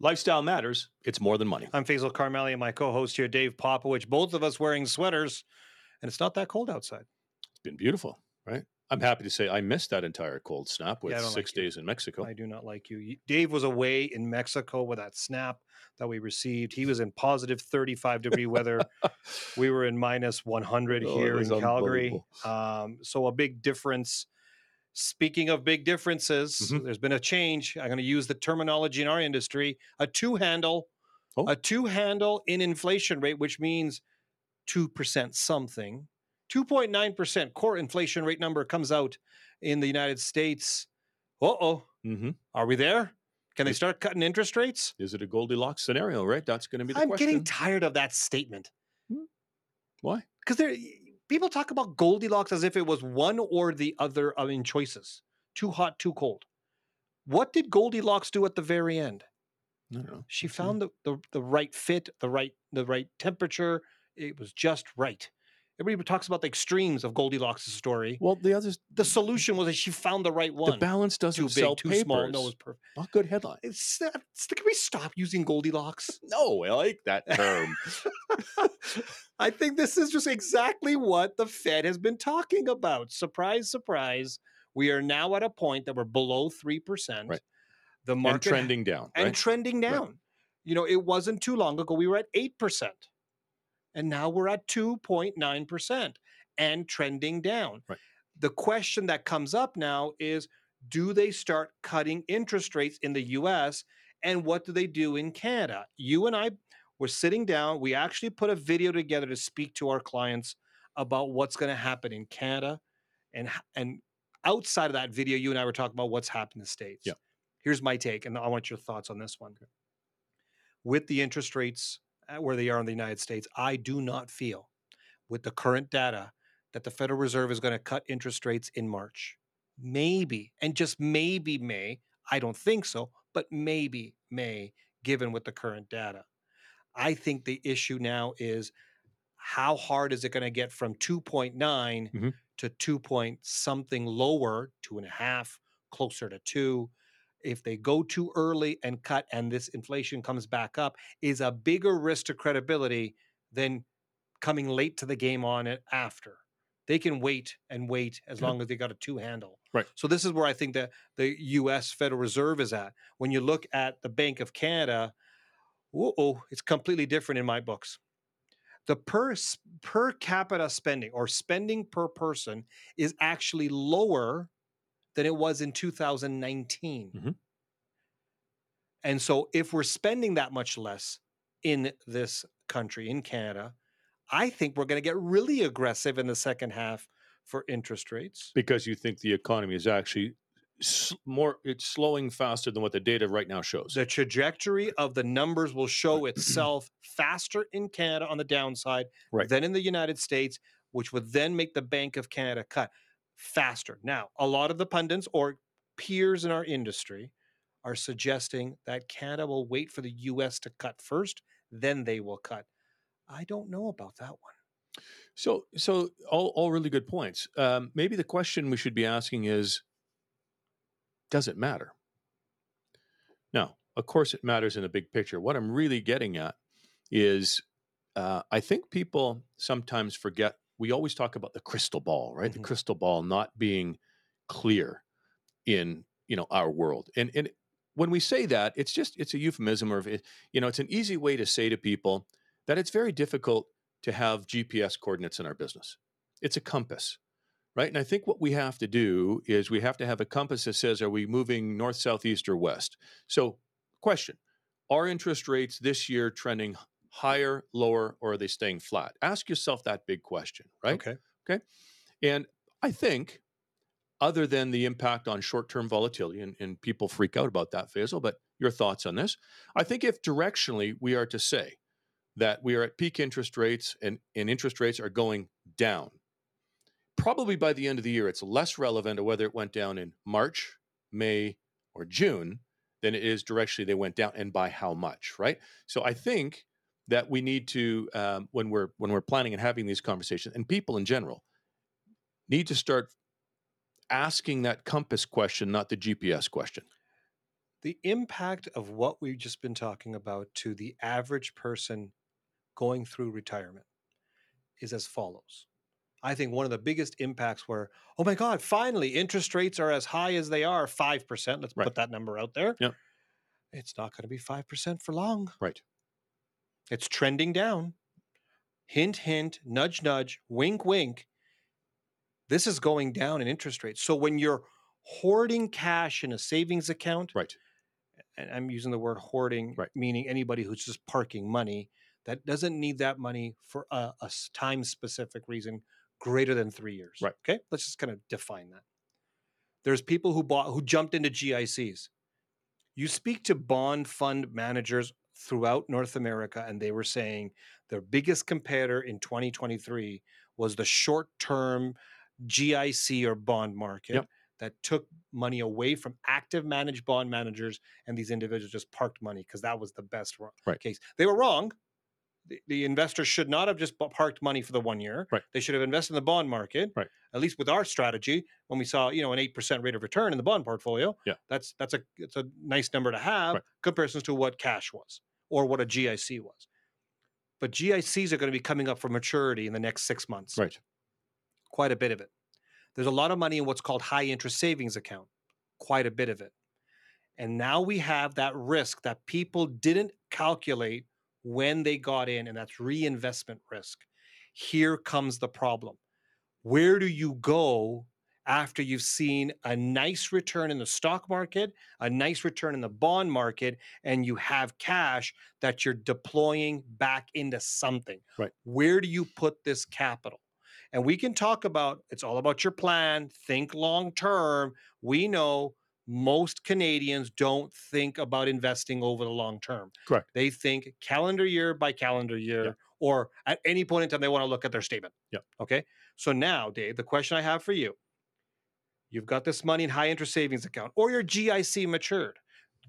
Lifestyle matters. It's more than money. I'm Faisal Karmali and my co-host here, Dave Popowich. Both of us wearing sweaters, and it's not that cold outside. It's been beautiful, right? I'm happy to say I missed that entire cold snap with Yeah, six like days in Mexico. I do not like you. You- Dave was away in Mexico with that snap that we received. He was in positive 35 degree weather. We were in minus 100 Oh, here in Calgary. Um, so a big difference. Speaking of big differences, Mhm. there's been a change. I'm going to use the terminology in our industry: a two handle, Oh. a two handle in inflation rate, which means two percent something. 2.9% core inflation rate number comes out in the United States. Uh oh, hmm are we there? Can they start cutting interest rates? Is it a Goldilocks scenario, right? That's going to be the I'm question. getting tired of that statement Why? because there people talk about Goldilocks as if it was one or the other of in choices. Too hot, too cold. What did Goldilocks do at the very end? Don't. She found the, the the right fit, the right the right temperature. It was just right. Everybody talks about the extremes of Goldilocks' mm. story. Well, the other The solution was that she found the right one. the balance doesn't too sell too papers. small. No, it was perfect. Not good headline. It's, it's, can we stop using Goldilocks? No, I like that term. I think this is just exactly what the Fed has been talking about. Surprise, surprise. We are now at a point that we're below 3%. Right. The market and trending down. and right? trending down. You know, it wasn't too long ago we were at 8%. And now we're at 2.9% and trending down. Right. The question that comes up now is do they start cutting interest rates in the US and what do they do in Canada? You and I were sitting down, we actually put a video together to speak to our clients about what's going to happen in Canada and and outside of that video you and I were talking about what's happened in the states. Yeah. Here's my take and I want your thoughts on this one. With the interest rates where they are in the United States, I do not feel with the current data that the Federal Reserve is going to cut interest rates in March. Maybe, and just maybe may. I don't think so, but maybe may, given with the current data. I think the issue now is how hard is it going to get from 2.9 Mhm. to 2 point something lower, two and a half, closer to two? If they go too early and cut and this inflation comes back up, is a bigger risk to credibility than coming late to the game on it after. They can wait and wait as long as they got a two handle. Right. So this is where I think that the U.S. Federal Reserve is at. When you look at the Bank of Canada, oh, it's completely different in my books. The per per capita spending or spending per person is actually lower than it was in 2019. Mhm. And so if we're spending that much less in this country in Canada, I think we're going to get really aggressive in the second half for interest rates. because you think the economy is actually more, it's slowing faster than what the data right now shows. The trajectory of the numbers will show itself faster in Canada on the downside Right. than in the United States, which would then make the Bank of Canada cut faster. Now, a lot of the pundits or peers in our industry are suggesting that Canada will wait for the US to cut first, then they will cut. I don't know about that one. So, so all, all really good points. Um, maybe the question we should be asking is, does it matter? No, of course it matters in the big picture. What I'm really getting at is, uh, I think people sometimes forget. We always talk about the crystal ball, right? Mhm. The crystal ball not being clear in you know our world, and and when we say that, it's just it's a euphemism, or it, you know, it's an easy way to say to people that it's very difficult to have GPS coordinates in our business. It's a compass, right? And I think what we have to do is we have to have a compass that says, are we moving north, south, east, or west? So, question Are interest rates this year trending higher, lower, or are they staying flat? Ask yourself that big question, right? Okay. Okay. And I think, other than the impact on short term volatility, and, and people freak out about that, Faisal, but your thoughts on this? I think if directionally we are to say that we are at peak interest rates and, and interest rates are going down, probably by the end of the year, it's less relevant to whether it went down in March, May, or June than it is directionally they went down and by how much, right? So I think that we need to um, when we're when we're planning and having these conversations, and people in general need to start asking that compass question, not the GPS question. The impact of what we've just been talking about to the average person going through retirement is as follows. I think one of the biggest impacts were, oh my God, finally interest rates are as high as they are, 5%. Let's Right. put that number out there. Yep. It's not going to be 5% for long. Right. It's trending down. Hint, hint, nudge, nudge, wink, wink. This is going down in interest rates. So when you're hoarding cash in a savings account, Right. and I'm using the word hoarding, Right. meaning anybody who's just parking money that doesn't need that money for a, a time specific reason greater than three years. Right. Okay. Let's just kind of define that. There's people who bought who jumped into GICs. You speak to bond fund managers throughout North America, and they were saying their biggest competitor in 2023 was the short term GIC or bond market Yep. that took money away from active managed bond managers, and these individuals just parked money because that was the best Right. case. They were wrong. The, the investors should not have just parked money for the one year. Right. They should have invested in the bond market. Right. At least with our strategy, when we saw you know an eight percent rate of return in the bond portfolio, Yeah. that's that's a it's a nice number to have Right. comparisons to what cash was or what a GIC was. But GICs are going to be coming up for maturity in the next six months Right. quite a bit of it. There's a lot of money in what's called high interest savings account, quite a bit of it. And now we have that risk that people didn't calculate when they got in, and that's reinvestment risk. Here comes the problem. Where do you go after you've seen a nice return in the stock market, a nice return in the bond market, and you have cash that you're deploying back into something? Right. Where do you put this capital? And we can talk about it's all about your plan, think long term. We know most Canadians don't think about investing over the long term. Correct. They think calendar year by calendar year, Yeah. or at any point in time, they want to look at their statement. Yeah. Okay. So now, Dave, the question I have for you you've got this money in high interest savings account, or your GIC matured,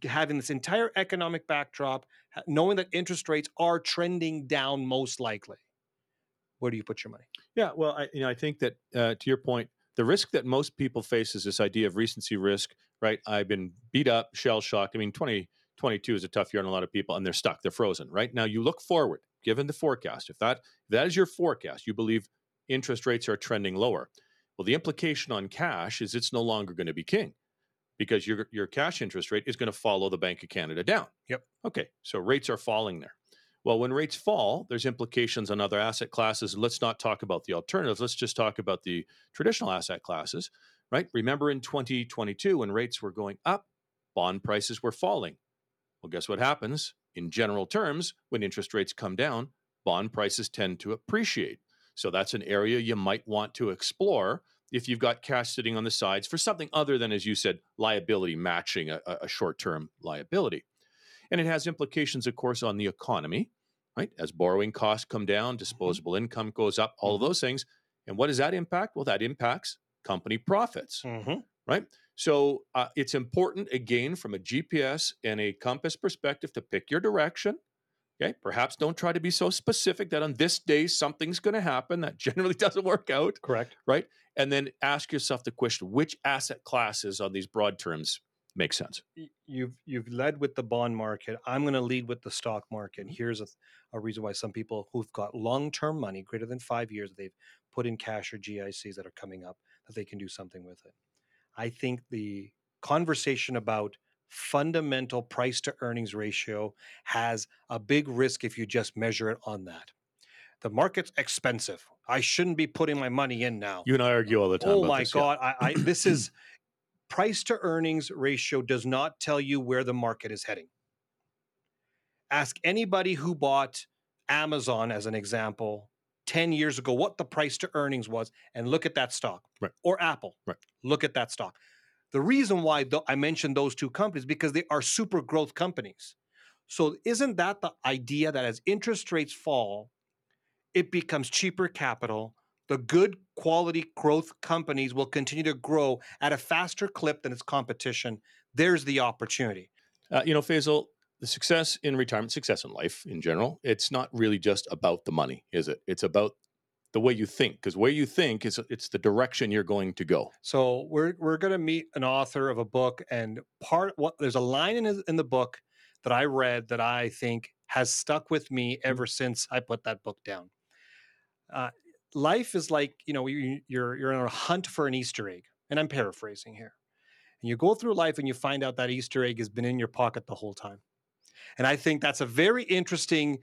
having this entire economic backdrop, knowing that interest rates are trending down most likely. Where do you put your money? Yeah, well, I, you know, I think that uh, to your point, the risk that most people face is this idea of recency risk, right? I've been beat up, shell shocked. I mean, 2022 is a tough year on a lot of people, and they're stuck, they're frozen, right? Now, you look forward, given the forecast. If that if that is your forecast, you believe interest rates are trending lower. Well, the implication on cash is it's no longer going to be king because your your cash interest rate is going to follow the Bank of Canada down. Yep. Okay, so rates are falling there. Well, when rates fall, there's implications on other asset classes. Let's not talk about the alternatives. Let's just talk about the traditional asset classes, right? Remember in 2022 when rates were going up, bond prices were falling. Well, guess what happens? In general terms, when interest rates come down, bond prices tend to appreciate. So that's an area you might want to explore if you've got cash sitting on the sides for something other than, as you said, liability matching a, a short term liability. And it has implications, of course, on the economy, right? As borrowing costs come down, disposable income goes up, all of Mhm. those things. And what does that impact? Well, that impacts company profits. Mm-hmm. So uh, it's important, again, from a GPS and a compass perspective, to pick your direction. Okay. Perhaps don't try to be so specific that on this day something's going to happen. That generally doesn't work out. Correct. Right. And then ask yourself the question which asset classes on these broad terms make sense? you've you've led with the bond market. I'm going to lead with the stock market. Here's a, a reason why some people who've got long-term money, greater than five years, they've put in cash or GICs that are coming up, that they can do something with it. I think the conversation about fundamental price to earnings ratio has a big risk if you just measure it on that. The market's expensive. I shouldn't be putting my money in now. You and I argue all the time. Oh about my this, yeah. God. I, I this is price to earnings ratio does not tell you where the market is heading. Ask anybody who bought Amazon as an example 10 years ago what the price to earnings was and look at that stock. Right. Or Apple. Right. Look at that stock. The reason why I mentioned those two companies because they are super growth companies. So isn't that the idea that as interest rates fall, it becomes cheaper capital. The good quality growth companies will continue to grow at a faster clip than its competition. There's the opportunity. Uh, you know, Faisal, the success in retirement, success in life in general, it's not really just about the money, is it? It's about the way you think because way you think is it's the direction you're going to go So we're we're going to meet an author of a book, and part what there's a line in his, in the book that I read that I think has stuck with me Mm-hmm. ever since I put that book down. Uh, life is like you know you, you're you're on a hunt for an Easter egg, and I'm paraphrasing here. And you go through life and you find out that Easter egg has been in your pocket the whole time. And I think that's a very interesting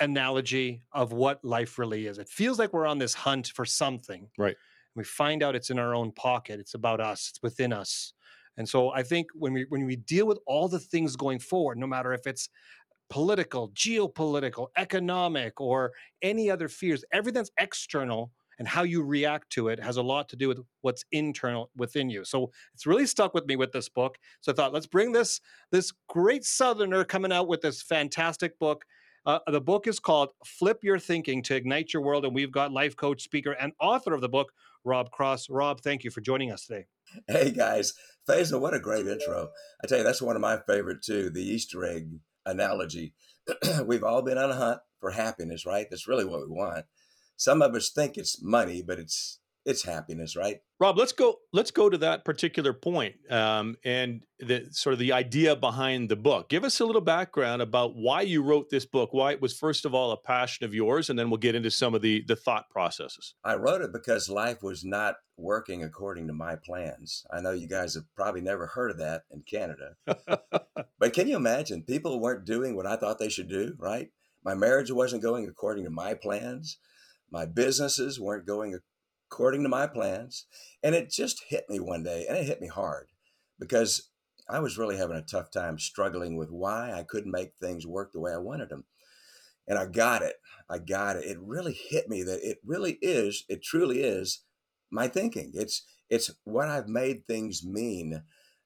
analogy of what life really is. It feels like we're on this hunt for something. Right. We find out it's in our own pocket. It's about us. It's within us. And so I think when we when we deal with all the things going forward, no matter if it's political, geopolitical, economic, or any other fears, everything that's external and how you react to it has a lot to do with what's internal within you. So it's really stuck with me with this book. So I thought, let's bring this this great Southerner coming out with this fantastic book. Uh, the book is called Flip Your Thinking to Ignite Your World. And we've got life coach, speaker, and author of the book, Rob Cross. Rob, thank you for joining us today. Hey guys, Faisal, what a great intro. I tell you, that's one of my favorite too, the Easter egg analogy. We've all been on a hunt for happiness, right? That's really what we want. Some of us think it's money, but it's it's happiness, right? rob let's go let's go to that particular point um, and the sort of the idea behind the book give us a little background about why you wrote this book why it was first of all a passion of yours and then we'll get into some of the the thought processes I wrote it because life was not working according to my plans. I know you guys have probably never heard of that in Canada. But can you imagine? People weren't doing what I thought they should do, right? My marriage wasn't going according to my plans. My businesses weren't going according to my plans. And it just hit me one day, and it hit me hard because I was really having a tough time struggling with why I couldn't make things work the way I wanted them. And I got it. I got it. It really hit me that it really is, it truly is my thinking. It's it's what I've made things mean.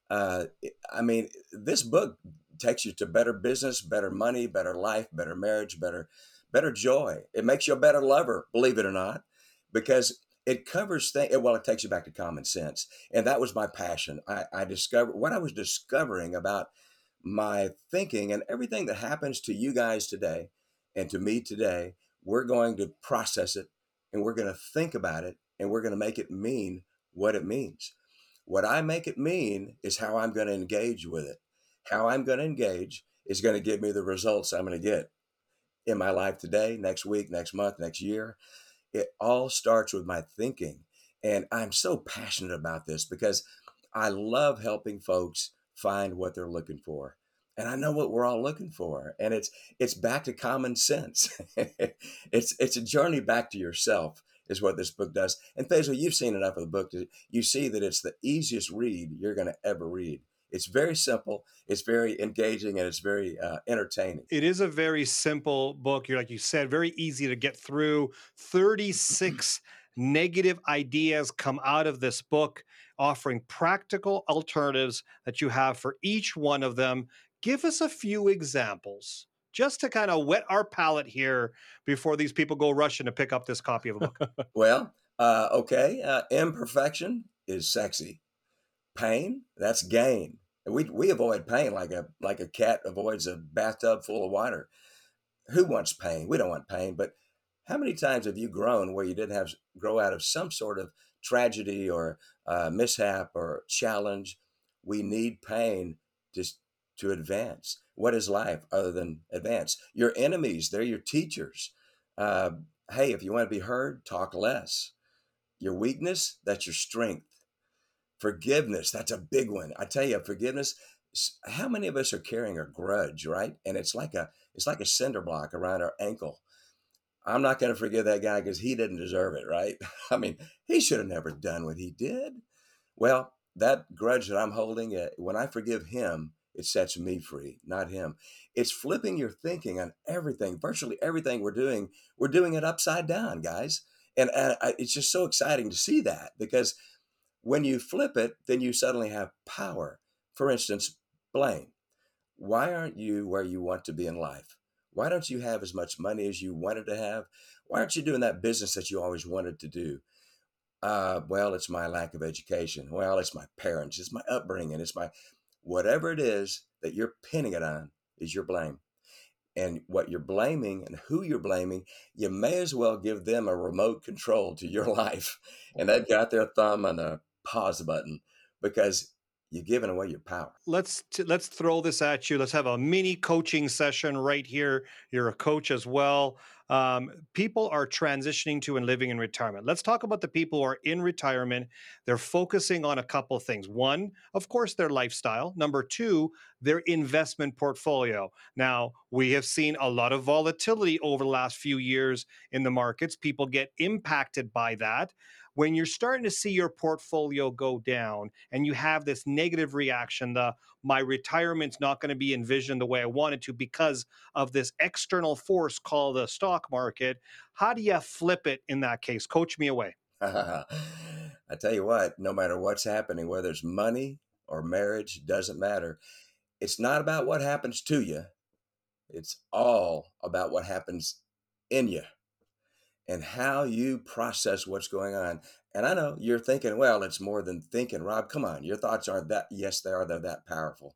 Uh, I mean, this book takes you to better business, better money, better life, better marriage, better better joy. It makes you a better lover, believe it or not, because it covers things. Well, it takes you back to common sense, and that was my passion. I, I discovered what I was discovering about my thinking and everything that happens to you guys today and to me today. We're going to process it, and we're going to think about it, and we're going to make it mean what it means. What I make it mean is how I'm going to engage with it. How I'm going to engage is going to give me the results I'm going to get in my life today, next week, next month, next year. It all starts with my thinking. And I'm so passionate about this because I love helping folks find what they're looking for. And I know what we're all looking for. And it's it's back to common sense. it's it's a journey back to yourself is what this book does. And Faisal, you've seen enough of the book to you see that it's the easiest read you're going to ever read. It's very simple, it's very engaging, and it's very uh, entertaining. It is a very simple book. You're like you said, very easy to get through. 36 negative ideas come out of this book, offering practical alternatives that you have for each one of them. Give us a few examples just to kind of wet our palate here before these people go rushing to pick up this copy of a book. Well, uh, okay, uh, imperfection is sexy. Pain, that's gain. We we avoid pain like a like a cat avoids a bathtub full of water. Who wants pain? We don't want pain, but how many times have you grown where you didn't have grow out of some sort of tragedy or uh, mishap or challenge? We need pain just to advance. What is life other than advance? Your enemies, they're your teachers. Uh, hey, if you want to be heard, talk less. Your weakness, that's your strength. Forgiveness, that's a big one. I tell you, forgiveness. How many of us are carrying a grudge, right? And it's like a it's like a cinder block around our ankle. I'm not going to forgive that guy because he didn't deserve it, right? I mean, he should have never done what he did. Well, that grudge that I'm holding, uh, when I forgive him, it sets me free, not him. It's flipping your thinking on everything, virtually everything we're doing. We're doing it upside down, guys. And, and I, it's just so exciting to see that because when you flip it, then you suddenly have power. For instance, blame. Why aren't you where you want to be in life? Why don't you have as much money as you wanted to have? Why aren't you doing that business that you always wanted to do? Uh, well, it's my lack of education. Well, it's my parents. It's my upbringing. It's my whatever it is that you're pinning it on is your blame. and what you're blaming and who you're blaming, you may as well give them a remote control to your life. And they've got their thumb on the pause button because you're giving away your power. Let's t- let's throw this at you. Let's have a mini coaching session right here. You're a coach as well. Um, people are transitioning to and living in retirement. Let's talk about the people who are in retirement. They're focusing on a couple things. One, of course, their lifestyle. Number two, their investment portfolio. Now, we have seen a lot of volatility over the last few years in the markets. People get impacted by that when you're starting to see your portfolio go down and you have this negative reaction, the my retirement's not going to be envisioned the way I wanted to because of this external force called the stock market, how do you flip it in that case? Coach me away. I tell you what, no matter what's happening, whether it's money or marriage, doesn't matter. It's not about what happens to you. It's all about what happens in you and how you process what's going on. And I know you're thinking, well, it's more than thinking, Rob. Come on, your thoughts aren't that. Yes, they are. They're that powerful.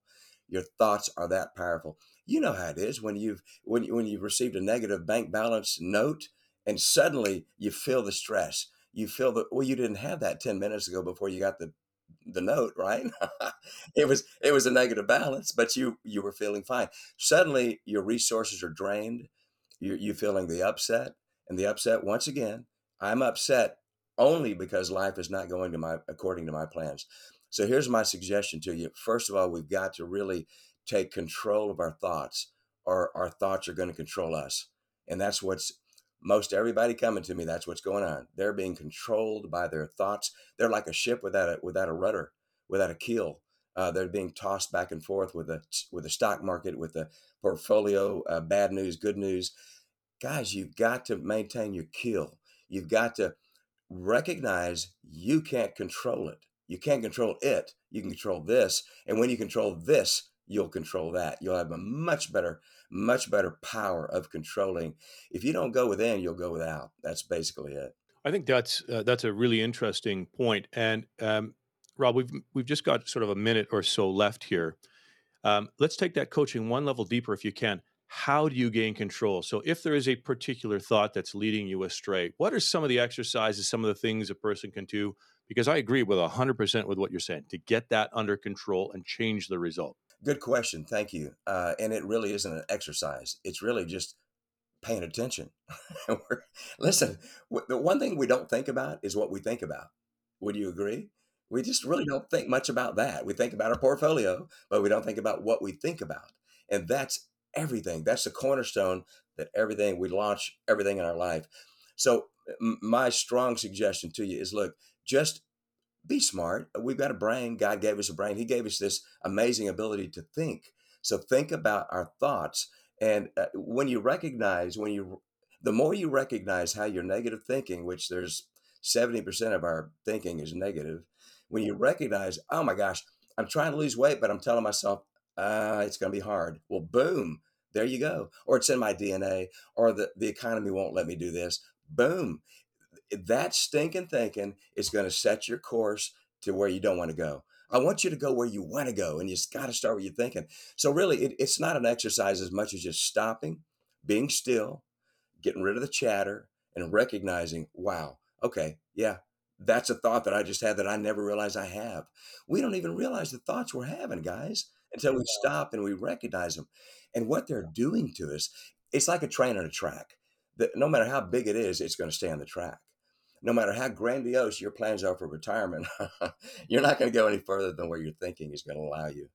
Your thoughts are that powerful. You know how it is when you've when you, when you've received a negative bank balance note, and suddenly you feel the stress. You feel the well, you didn't have that ten minutes ago before you got the the note, right? it was it was a negative balance, but you you were feeling fine. Suddenly, your resources are drained. You're you're feeling the upset and the upset once again. I'm upset only because life is not going to my according to my plans. So here's my suggestion to you. First of all, we've got to really take control of our thoughts, or our thoughts are going to control us. And that's what's most everybody coming to me. That's what's going on. They're being controlled by their thoughts. They're like a ship without a without a rudder, without a keel. Uh, they're being tossed back and forth with a with the stock market, with the portfolio, uh, bad news, good news guys, you've got to maintain your kill. You've got to recognize you can't control it. You can't control it. You can control this. And when you control this, you'll control that. You'll have a much better, much better power of controlling. If you don't go within, you'll go without. That's basically it. I think that's uh, that's a really interesting point. And um, Rob, we've we've just got sort of a minute or so left here. Um, let's take that coaching one level deeper, if you can how do you gain control? So, if there is a particular thought that's leading you astray, what are some of the exercises, some of the things a person can do? Because I agree with 100% with what you're saying to get that under control and change the result. Good question. Thank you. Uh, and it really isn't an exercise, it's really just paying attention. Listen, the one thing we don't think about is what we think about. Would you agree? We just really don't think much about that. We think about our portfolio, but we don't think about what we think about. And that's everything. That's the cornerstone that everything we launch everything in our life. So my strong suggestion to you is look, just be smart. We've got a brain. God gave us a brain. He gave us this amazing ability to think. So think about our thoughts. And uh, when you recognize, when you, the more you recognize how you're negative thinking, which there's 70% of our thinking is negative, when you recognize, oh my gosh, I'm trying to lose weight, but I'm telling myself uh, it's going to be hard. Well, boom, there you go. Or it's in my DNA, or the, the economy won't let me do this. Boom. That stinking thinking is going to set your course to where you don't want to go. I want you to go where you want to go, and you just got to start with your thinking. So, really, it, it's not an exercise as much as just stopping, being still, getting rid of the chatter, and recognizing, wow, okay, yeah, that's a thought that I just had that I never realized I have. We don't even realize the thoughts we're having, guys until we stop and we recognize them. And what they're doing to us, it's like a train on a track. That no matter how big it is, it's going to stay on the track. No matter how grandiose your plans are for retirement, you're not going to go any further than where your thinking is going to allow you.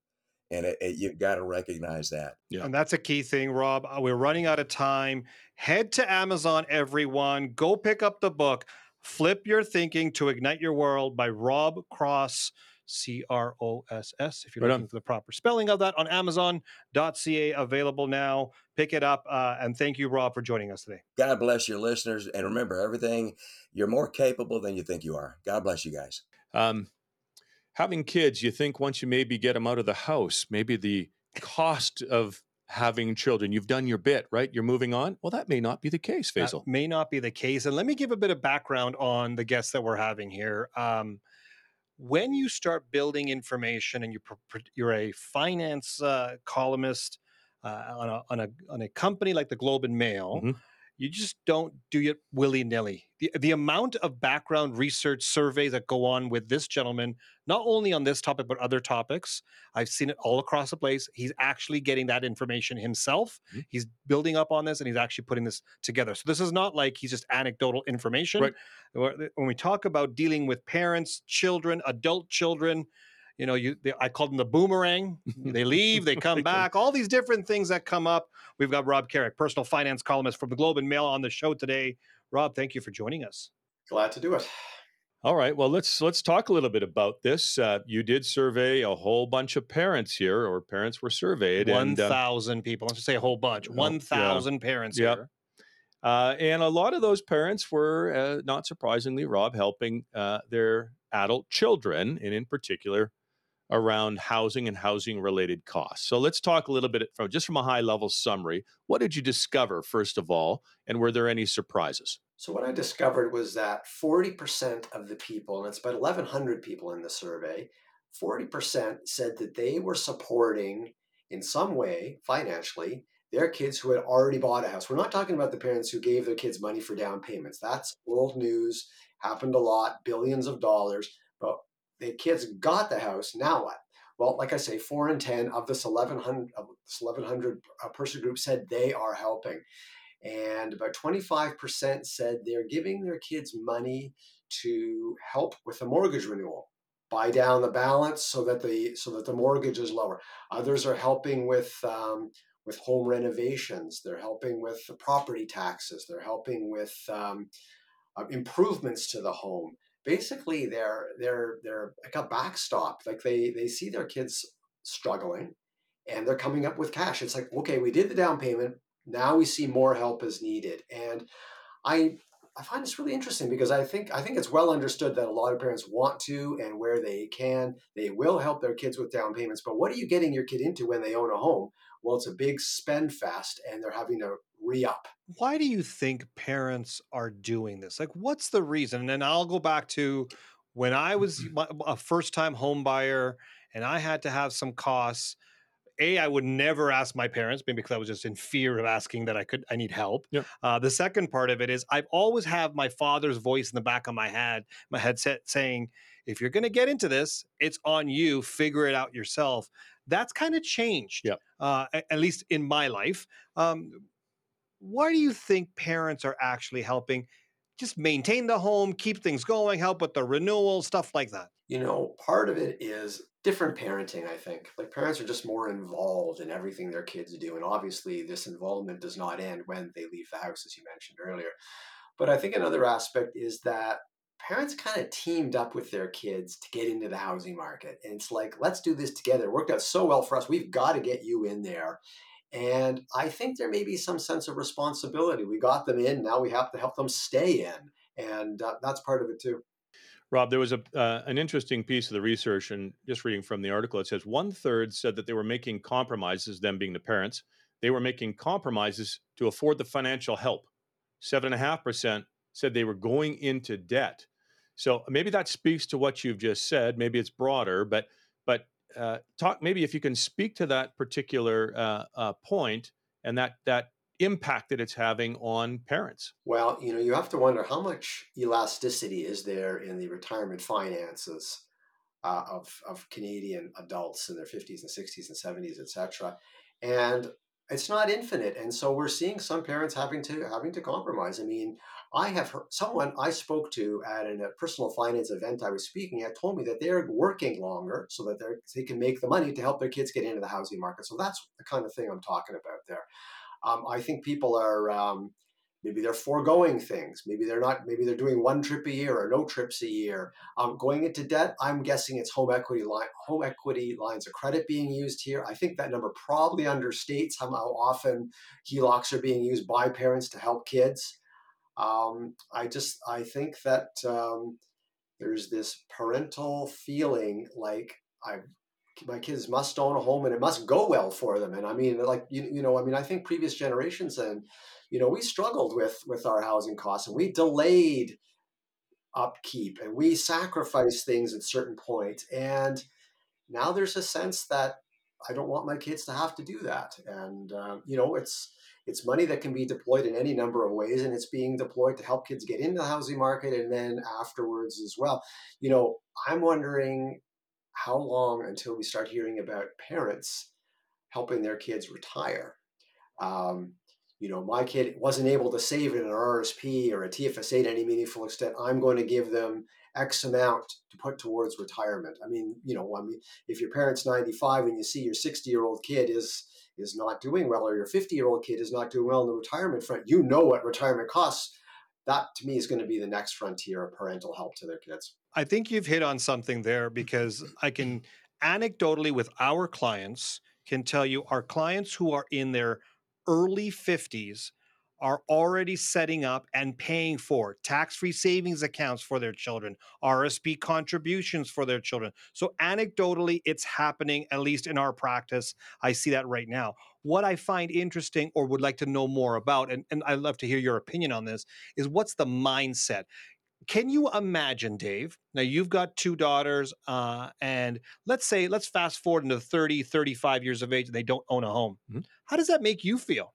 And it, it, you've got to recognize that. Yeah. And that's a key thing, Rob. Uh, we're running out of time. Head to Amazon, everyone. Go pick up the book, Flip Your Thinking to Ignite Your World by Rob Cross. C R O S S. If you're right looking on. for the proper spelling of that on Amazon.ca, available now. Pick it up. Uh, and thank you, Rob, for joining us today. God bless your listeners. And remember, everything, you're more capable than you think you are. God bless you guys. Um, having kids, you think once you maybe get them out of the house, maybe the cost of having children. You've done your bit, right? You're moving on. Well, that may not be the case, Faisal. That may not be the case. And let me give a bit of background on the guests that we're having here. Um, when you start building information and you you're a finance uh, columnist, uh, on a on a on a company like the Globe and Mail, Mhm. You just don't do it willy nilly. The the amount of background research surveys that go on with this gentleman, not only on this topic but other topics, I've seen it all across the place. He's actually getting that information himself. Mhm. He's building up on this, and he's actually putting this together. So this is not like he's just anecdotal information. Right. When we talk about dealing with parents, children, adult children, you know, you they, I call them the boomerang. they leave, they come back, all these different things that come up. We've got Rob Carrick, personal finance columnist from the Globe and Mail, on the show today. Rob, thank you for joining us. Glad to do it. All right. Well, let's let's talk a little bit about this. Uh, you did survey a whole bunch of parents here, or parents were surveyed, One and uh, thousand people. Let's just say a whole bunch. Oh, One thousand parents Yep. here. uh, and a lot of those parents were, uh, not surprisingly, Rob, helping uh, their adult children, and in particular, around housing and housing related costs. So let's talk a little bit from just from a high level summary. What did you discover first of all, and were there any surprises? So, what I discovered was that 40% of the people, and it's about 1,100 people in the survey, 40% said that they were supporting in some way financially their kids who had already bought a house. We're not talking about the parents who gave their kids money for down payments. That's old news, happened a lot, billions of dollars. But the kids got the house. Now what? Well, like I say, four in 10 of this 1,100, of this 1,100 uh, person group said they are helping. And about 25% said they're giving their kids money to help with the mortgage renewal buy down the balance so that the so that the mortgage is lower others are helping with um, with home renovations they're helping with the property taxes they're helping with um, uh, improvements to the home basically they're they're they're like a backstop. Like they they see their kids struggling and they're coming up with cash. It's like okay we did the down payment. Now we see more help is needed. And i i find this really interesting because i think i think it's well understood that a lot of parents want to and where they can they will help their kids with down payments but what are you getting your kid into when they own a home well it's a big spend fast and they're having to re-up Why do you think parents are doing this? Like, what's the reason? And then I'll go back to when I was Mm-hmm. a first time home buyer and I had to have some costs. A, I would never ask my parents maybe because I was just in fear of asking that I could, I need help. Yep. Uh, the second part of it is I've always have my father's voice in the back of my head, my headset saying, if you're going to get into this, it's on you, figure it out yourself. That's kind of changed, Yep. uh, a- at least in my life. Um, why do you think parents are actually helping just maintain the home, keep things going, help with the renewal, stuff like that? You know part of it is different parenting i think. Like parents are just more involved in everything their kids do and obviously this involvement does not end when they leave the house as you mentioned earlier. But i think another aspect is that parents kind of teamed up with their kids to get into the housing market and it's like let's do this together. It worked out so well for us. We've got to get you in there. And i think there may be some sense of responsibility. We got them in now we have to help them stay in and uh, that's part of it too Rob, there was a uh, an interesting piece of the research, and just reading from the article, it says one third said that they were making compromises. Them being the parents, they were making compromises to afford the financial help. Seven and a half percent said they were going into debt. So maybe that speaks to what you've just said. Maybe it's broader, but but uh, talk maybe if you can speak to that particular uh, uh, point and that that impact that it's having on parents. Well, you know, you have to wonder how much elasticity is there in the retirement finances uh, of of Canadian adults in their fifties and sixties and seventies, etc. And it's not infinite, and so we're seeing some parents having to having to compromise. I mean, I have heard someone I spoke to at a personal finance event I was speaking at told me that they're working longer so that they can make the money to help their kids get into the housing market. So that's the kind of thing I'm talking about there. Um, I think people are um, maybe they're foregoing things. Maybe they're not. Maybe they're doing one trip a year or no trips a year. Um, going into debt, I'm guessing it's home equity line, home equity lines of credit being used here. I think that number probably understates how, often HELOCs are being used by parents to help kids. Um, I just I think that um, there's this parental feeling like I my kids must own a home and it must go well for them. And I mean, like you, you know, I mean, I think previous generations and you know we struggled with with our housing costs and we delayed upkeep and we sacrificed things at certain points and now there's a sense that I don't want my kids to have to do that. And um, you know, it's it's money that can be deployed in any number of ways, and it's being deployed to help kids get into the housing market and then afterwards as well. You know, I'm wondering how long until we start hearing about parents helping their kids retire. Um, you know, my kid wasn't able to save in an RSP or a TFSA to any meaningful extent. I'm going to give them X amount to put towards retirement. I mean, you know, I mean, if your parent's 95 and you see your 60 year old kid is is not doing well, or your 50 year old kid is not doing well in the retirement front, you know what retirement costs. That to me is going to be the next frontier of parental help to their kids. I think you've hit on something there because I can anecdotally with our clients can tell you our clients who are in their early 50s are already setting up and paying for tax free savings accounts for their children, RSP contributions for their children. So, anecdotally, it's happening, at least in our practice. I see that right now. What I find interesting or would like to know more about, and, and I'd love to hear your opinion on this, is what's the mindset? Can you imagine, Dave? Now you've got two daughters, uh, and let's say, let's fast forward into 30, 35 years of age, and they don't own a home. Mm-hmm. How does that make you feel?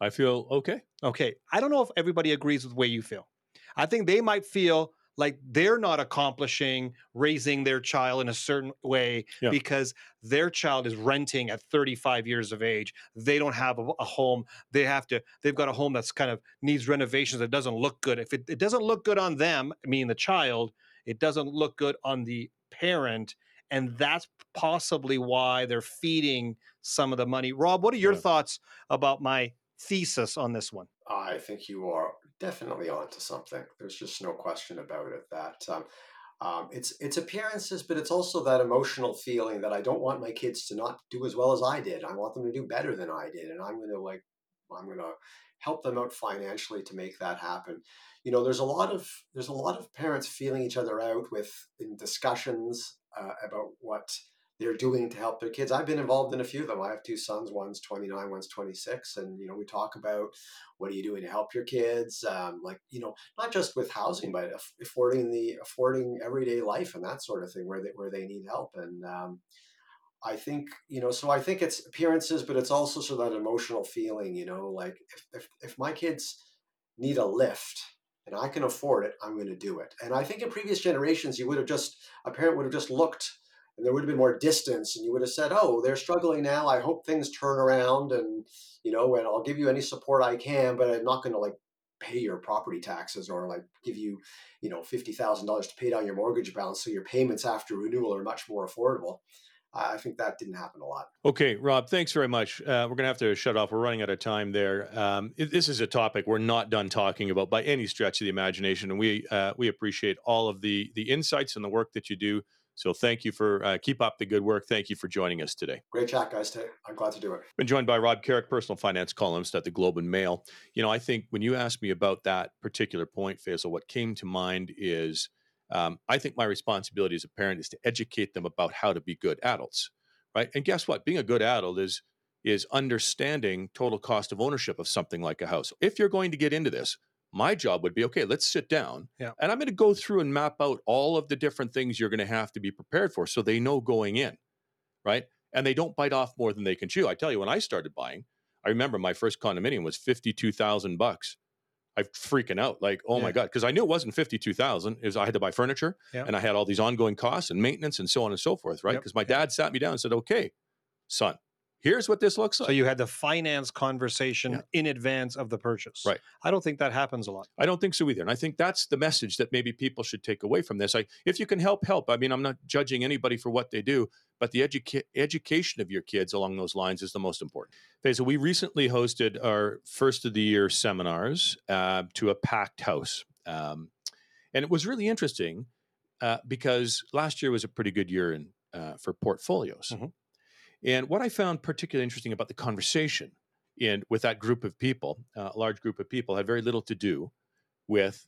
I feel okay. Okay. I don't know if everybody agrees with the way you feel. I think they might feel like they're not accomplishing raising their child in a certain way yeah. because their child is renting at 35 years of age they don't have a, a, home they have to they've got a home that's kind of needs renovations that doesn't look good if it, it doesn't look good on them meaning the child it doesn't look good on the parent and that's possibly why they're feeding some of the money rob what are your yeah. thoughts about my thesis on this one? I think you are definitely onto something. There's just no question about it. That um, um, it's it's appearances, but it's also that emotional feeling that I don't want my kids to not do as well as I did. I want them to do better than I did, and I'm going to like I'm going to help them out financially to make that happen. You know, there's a lot of there's a lot of parents feeling each other out with in discussions uh, about what they're doing to help their kids. I've been involved in a few of them. I have two sons. One's 29, one's 26. And, you know, we talk about what are you doing to help your kids? Um, like, you know, not just with housing, but affording the, affording everyday life and that sort of thing where they, where they need help. And, um, I think, you know, so I think it's appearances, but it's also sort of that emotional feeling, you know, like if, if, if my kids need a lift, and I can afford it, I'm going to do it. And I think in previous generations, you would have just, a parent would have just looked and there would have been more distance and you would have said oh they're struggling now i hope things turn around and you know and i'll give you any support i can but i'm not going to like pay your property taxes or like give you you know $50000 to pay down your mortgage balance so your payments after renewal are much more affordable I think that didn't happen a lot. Okay, Rob, thanks very much. Uh, we're going to have to shut off. We're running out of time there. Um, it, this is a topic we're not done talking about by any stretch of the imagination, and we uh, we appreciate all of the the insights and the work that you do so thank you for uh, keep up the good work. Thank you for joining us today. Great chat, guys. I'm glad to do it. Been joined by Rob Carrick, personal finance columnist at the Globe and Mail. You know, I think when you asked me about that particular point, Faisal, what came to mind is um, I think my responsibility as a parent is to educate them about how to be good adults, right? And guess what? Being a good adult is is understanding total cost of ownership of something like a house. If you're going to get into this, my job would be okay let's sit down yeah. and i'm going to go through and map out all of the different things you're going to have to be prepared for so they know going in right and they don't bite off more than they can chew i tell you when i started buying i remember my first condominium was 52000 bucks i'm freaking out like oh yeah. my god because i knew it wasn't 52000 it was i had to buy furniture yeah. and i had all these ongoing costs and maintenance and so on and so forth right because yep. my dad sat me down and said okay son here's what this looks like. So you had the finance conversation yeah. in advance of the purchase. Right. I don't think that happens a lot. I don't think so either. And I think that's the message that maybe people should take away from this. I, if you can help, help. I mean, I'm not judging anybody for what they do, but the educa- education of your kids along those lines is the most important. Okay, so we recently hosted our first of the year seminars uh, to a packed house. Um, and it was really interesting uh, because last year was a pretty good year in, uh, for portfolios. Mm-hmm. And what I found particularly interesting about the conversation in with that group of people, uh, a large group of people, had very little to do with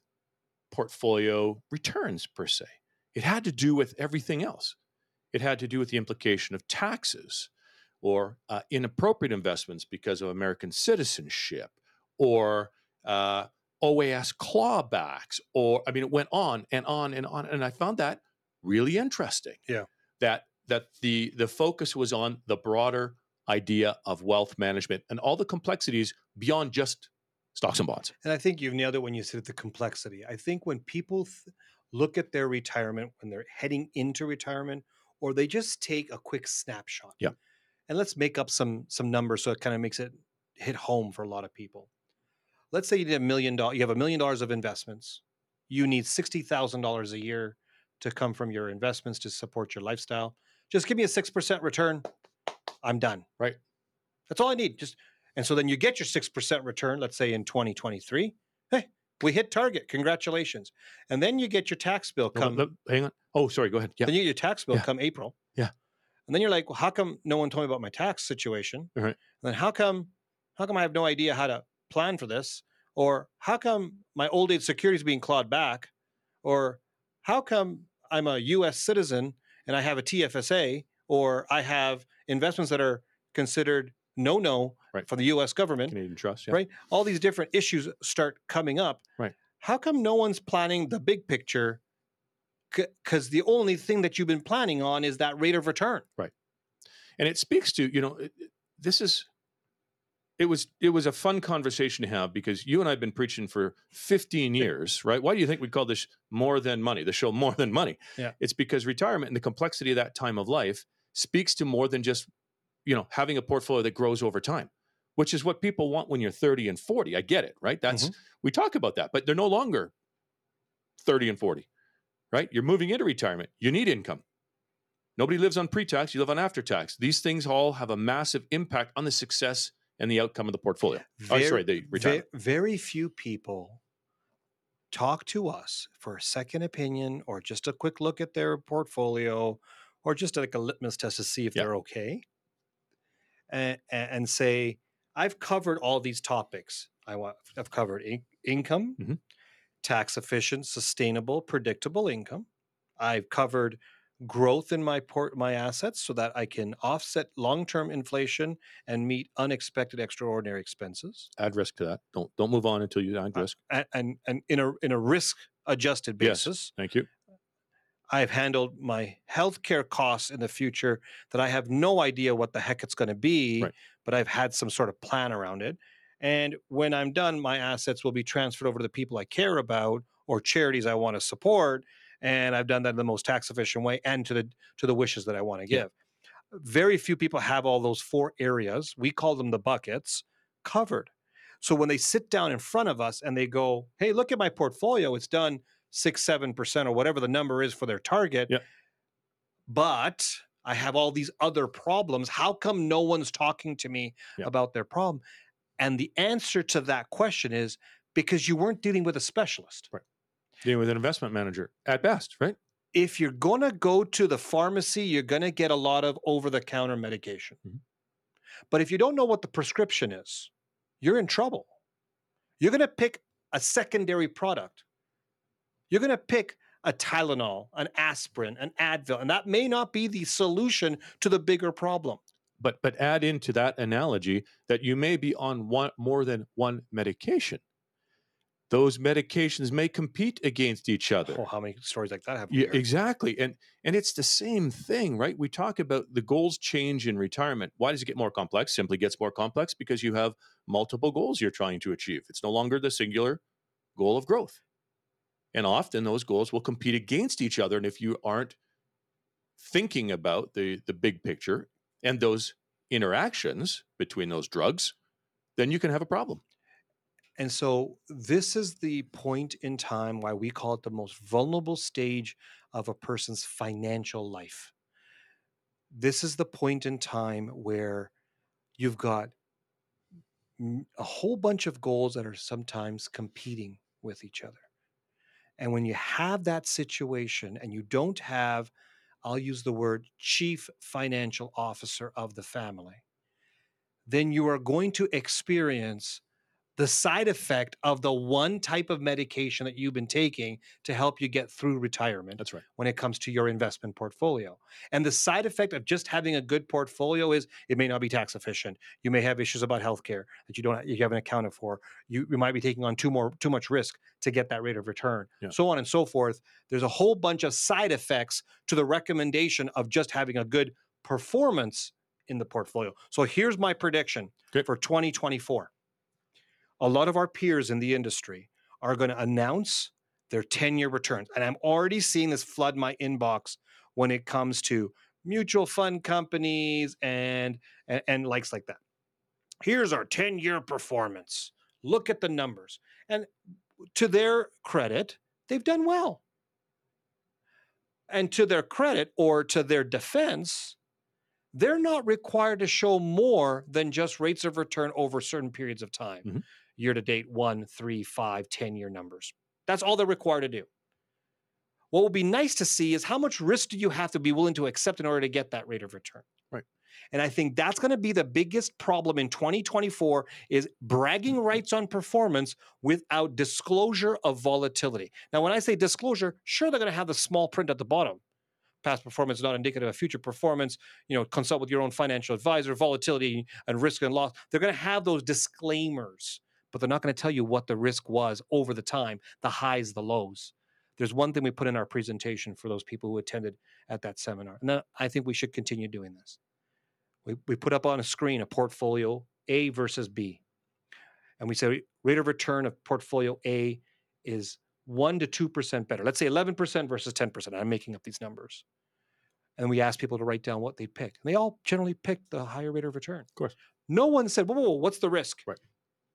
portfolio returns per se. It had to do with everything else. It had to do with the implication of taxes or uh, inappropriate investments because of American citizenship or uh, OAS clawbacks, or I mean, it went on and on and on. And I found that really interesting. Yeah. That that the the focus was on the broader idea of wealth management and all the complexities beyond just stocks and bonds. And I think you've nailed it when you said the complexity. I think when people th- look at their retirement, when they're heading into retirement, or they just take a quick snapshot. Yeah. And let's make up some some numbers so it kind of makes it hit home for a lot of people. Let's say you need a million dollars, you have a million dollars of investments. You need sixty thousand dollars a year to come from your investments to support your lifestyle. Just give me a six percent return. I'm done. Right. That's all I need. Just and so then you get your six percent return. Let's say in 2023. Hey, we hit target. Congratulations. And then you get your tax bill No, come. let- hang on. Oh, sorry. Go ahead. Yeah. Then you get your tax bill Yeah. come April. Yeah. And then you're like, well, how come no one told me about my tax situation? Right. And then how come how come I have no idea how to plan for this? Or how come my old age security is being clawed back? Or how come I'm a US citizen and I have a TFSA or I have investments that are considered no no Right. from the US government? Canadian Trust. Yeah. right? All these different issues start coming up. Right. How come no one's planning the big picture? Because the only thing that you've been planning on is that rate of return. Right. And it speaks to you know it- this is it was it was a fun conversation to have because you and I've been preaching for 15 years, right? Why do you think we call this more than money? The show more than money. Yeah. It's because retirement and the complexity of that time of life speaks to more than just you know having a portfolio that grows over time, which is what people want when you're 30 and 40. I get it, right? That's mm-hmm. we talk about that, but they're no longer 30 and 40, right? You're moving into retirement. You need income. Nobody lives on pre-tax, you live on after-tax. These things all have a massive impact on the success and the outcome of the portfolio. oh, Very- sorry, the retirement. very few people talk to us for a second opinion or just a quick look at their portfolio or just like a litmus test to see if Yeah. they're okay and, and say i've covered all these topics i want i've covered in- income Mhm. tax efficient sustainable predictable income i've covered growth in my port my assets so that i can offset long-term inflation and meet unexpected extraordinary expenses Add risk to that. Don't don't move on until you add Uh, risk. and and, and in a in a risk adjusted basis. Yes. Thank you. I've handled my healthcare costs in the future that I have no idea what the heck it's going to be, Right. but I've had some sort of plan around it. And when I'm done, my assets will be transferred over to the people I care about or charities I want to support. And I've done that in the most tax efficient way and to the to the wishes that I want to Yeah. give. Very few people have all those four areas. We call them the buckets covered. So when they sit down in front of us and they go, "Hey, look at my portfolio. It's done six, seven percent, or whatever the number is for their target." Yep. But I have all these other problems. How come no one's talking to me Yep. about their problem? And the answer to that question is because you weren't dealing with a specialist. Dealing with an investment manager at best, right? If you're going to go to the pharmacy, you're going to get a lot of over the counter medication. Mhm. But if you don't know what the prescription is, you're in trouble. You're going to pick a secondary product. You're going to pick a Tylenol, an aspirin, an Advil, and that may not be the solution to the bigger problem. But but add into that analogy that you may be on one more than one medication. Those medications may compete against each other. Oh, how many stories like that have we Yeah, heard? exactly. And and it's the same thing, right? We talk about the goals change in retirement. Why does it get more complex? Simply gets more complex because you have multiple goals you're trying to achieve. It's no longer the singular goal of growth. And often those goals will compete against each other. And if you aren't thinking about the the big picture and those interactions between those drugs, then you can have a problem. And so this is the point in time why we call it the most vulnerable stage of a person's financial life. This is the point in time where you've got a whole bunch of goals that are sometimes competing with each other. And when you have that situation and you don't have, I'll use the word chief financial officer of the family, then you are going to experience the side effect of the one type of medication that you've been taking to help you get through retirement That's right. when it comes to your investment portfolio. And the side effect of just having a good portfolio is it may not be tax efficient. You may have issues about healthcare that you don't you haven't accounted for. You, you might be taking on too more too much risk to get that rate of return. Yeah. So on and so forth. There's a whole bunch of side effects to the recommendation of just having a good performance in the portfolio. So here's my prediction Okay. for 2024 a lot of our peers in the industry are going to announce their 10 year returns. And I'm already seeing this flood my inbox when it comes to mutual fund companies and, and, and likes like that. Here's our 10 year performance. Look at the numbers. And to their credit, they've done well. And to their credit or to their defense, they're not required to show more than just rates of return over certain periods of time Mhm. Year to date one, three, five, 10 year numbers. That's all they're required to do. What would be nice to see is how much risk do you have to be willing to accept in order to get that rate of return? Right. And I think that's going to be the biggest problem in 2024 is bragging mm-hmm. rights on performance without disclosure of volatility. Now, when I say disclosure, sure they're going to have the small print at the bottom. Past performance is not indicative of future performance. You know, consult with your own financial advisor, volatility and risk and loss. They're going to have those disclaimers, but they're not going to tell you what the risk was over the time, the highs, the lows. There's one thing we put in our presentation for those people who attended at that seminar. And I think we should continue doing this. We, we put up on a screen a portfolio A versus B. And we say rate of return of portfolio A is 1 to 2% better. Let's say 11% versus 10%. I'm making up these numbers. And we ask people to write down what they pick. And they all generally picked the higher rate of return. Of course. No one said, whoa, whoa, whoa, what's the risk? Right.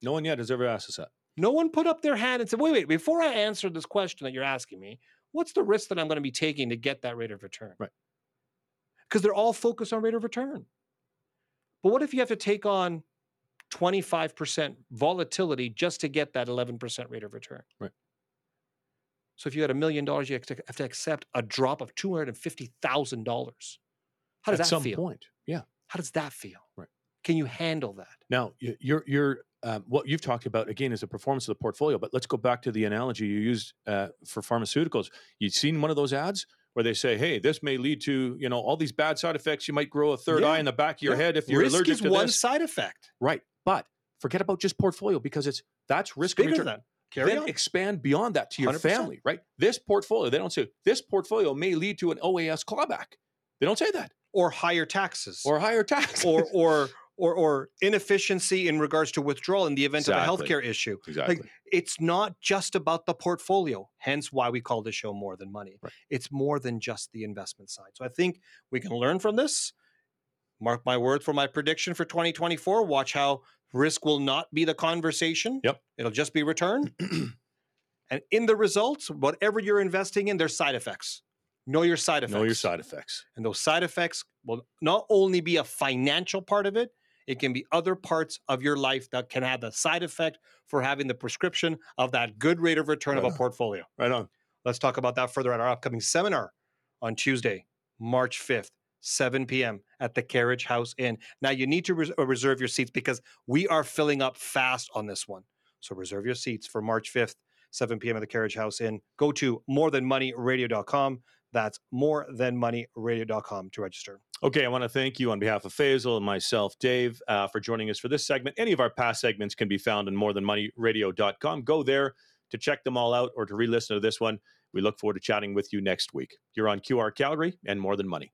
No one yet has ever asked us that. No one put up their hand and said, wait, wait, before I answer this question that you're asking me, what's the risk that I'm going to be taking to get that rate of return? Right. Because they're all focused on rate of return. But what if you have to take on 25% volatility just to get that 11% rate of return? Right. So if you had a million dollars, you have to, have to accept a drop of $250,000. How does At that some feel? point. Yeah. How does that feel? Right. Can you handle that? Now, you're, you're, um, what you've talked about again is the performance of the portfolio. But let's go back to the analogy you used uh, for pharmaceuticals. You've seen one of those ads where they say, "Hey, this may lead to you know all these bad side effects. You might grow a third Yeah. eye in the back of your Yeah. head if you're Risk allergic is to one this." side effect. Right. But forget about just portfolio because it's that's risk Bigger return. than that. Carry then on. expand beyond that to your 100%. family, right? This portfolio, they don't say this portfolio may lead to an OAS clawback. They don't say that or higher taxes. or higher tax or or or or inefficiency in regards to withdrawal in the event Exactly. of a healthcare issue. exactly. It's not just about the portfolio. Hence why we call the show more than money. Right. It's more than just the investment side. So I think we can learn from this. Mark my word for my prediction for 2024. Watch how risk will not be the conversation. Yep. It'll just be return. and in the results, whatever you're investing in, there's side effects. Know your side effects. know your side effects. And those side effects will not only be a financial part of it, it can be other parts of your life that can have the side effect for having the prescription of that good rate of return of a on. portfolio. Right on. Let's talk about that further at our upcoming seminar on Tuesday, March 5th, 7 p.m. at the Carriage House Inn. Now, you need to res- uh, reserve your seats because we are filling up fast on this one. So, reserve your seats for March 5th, 7 p.m. at the Carriage House Inn. Go to morethanmoneyradio.com. That's morethanmoneyradio.com to register. Okay, I want to thank you on behalf of Faisal and myself, Dave, uh, for joining us for this segment. Any of our past segments can be found on morethanmoneyradio.com. Go there to check them all out or to re listen to this one. We look forward to chatting with you next week. You're on QR Calgary and More Than Money.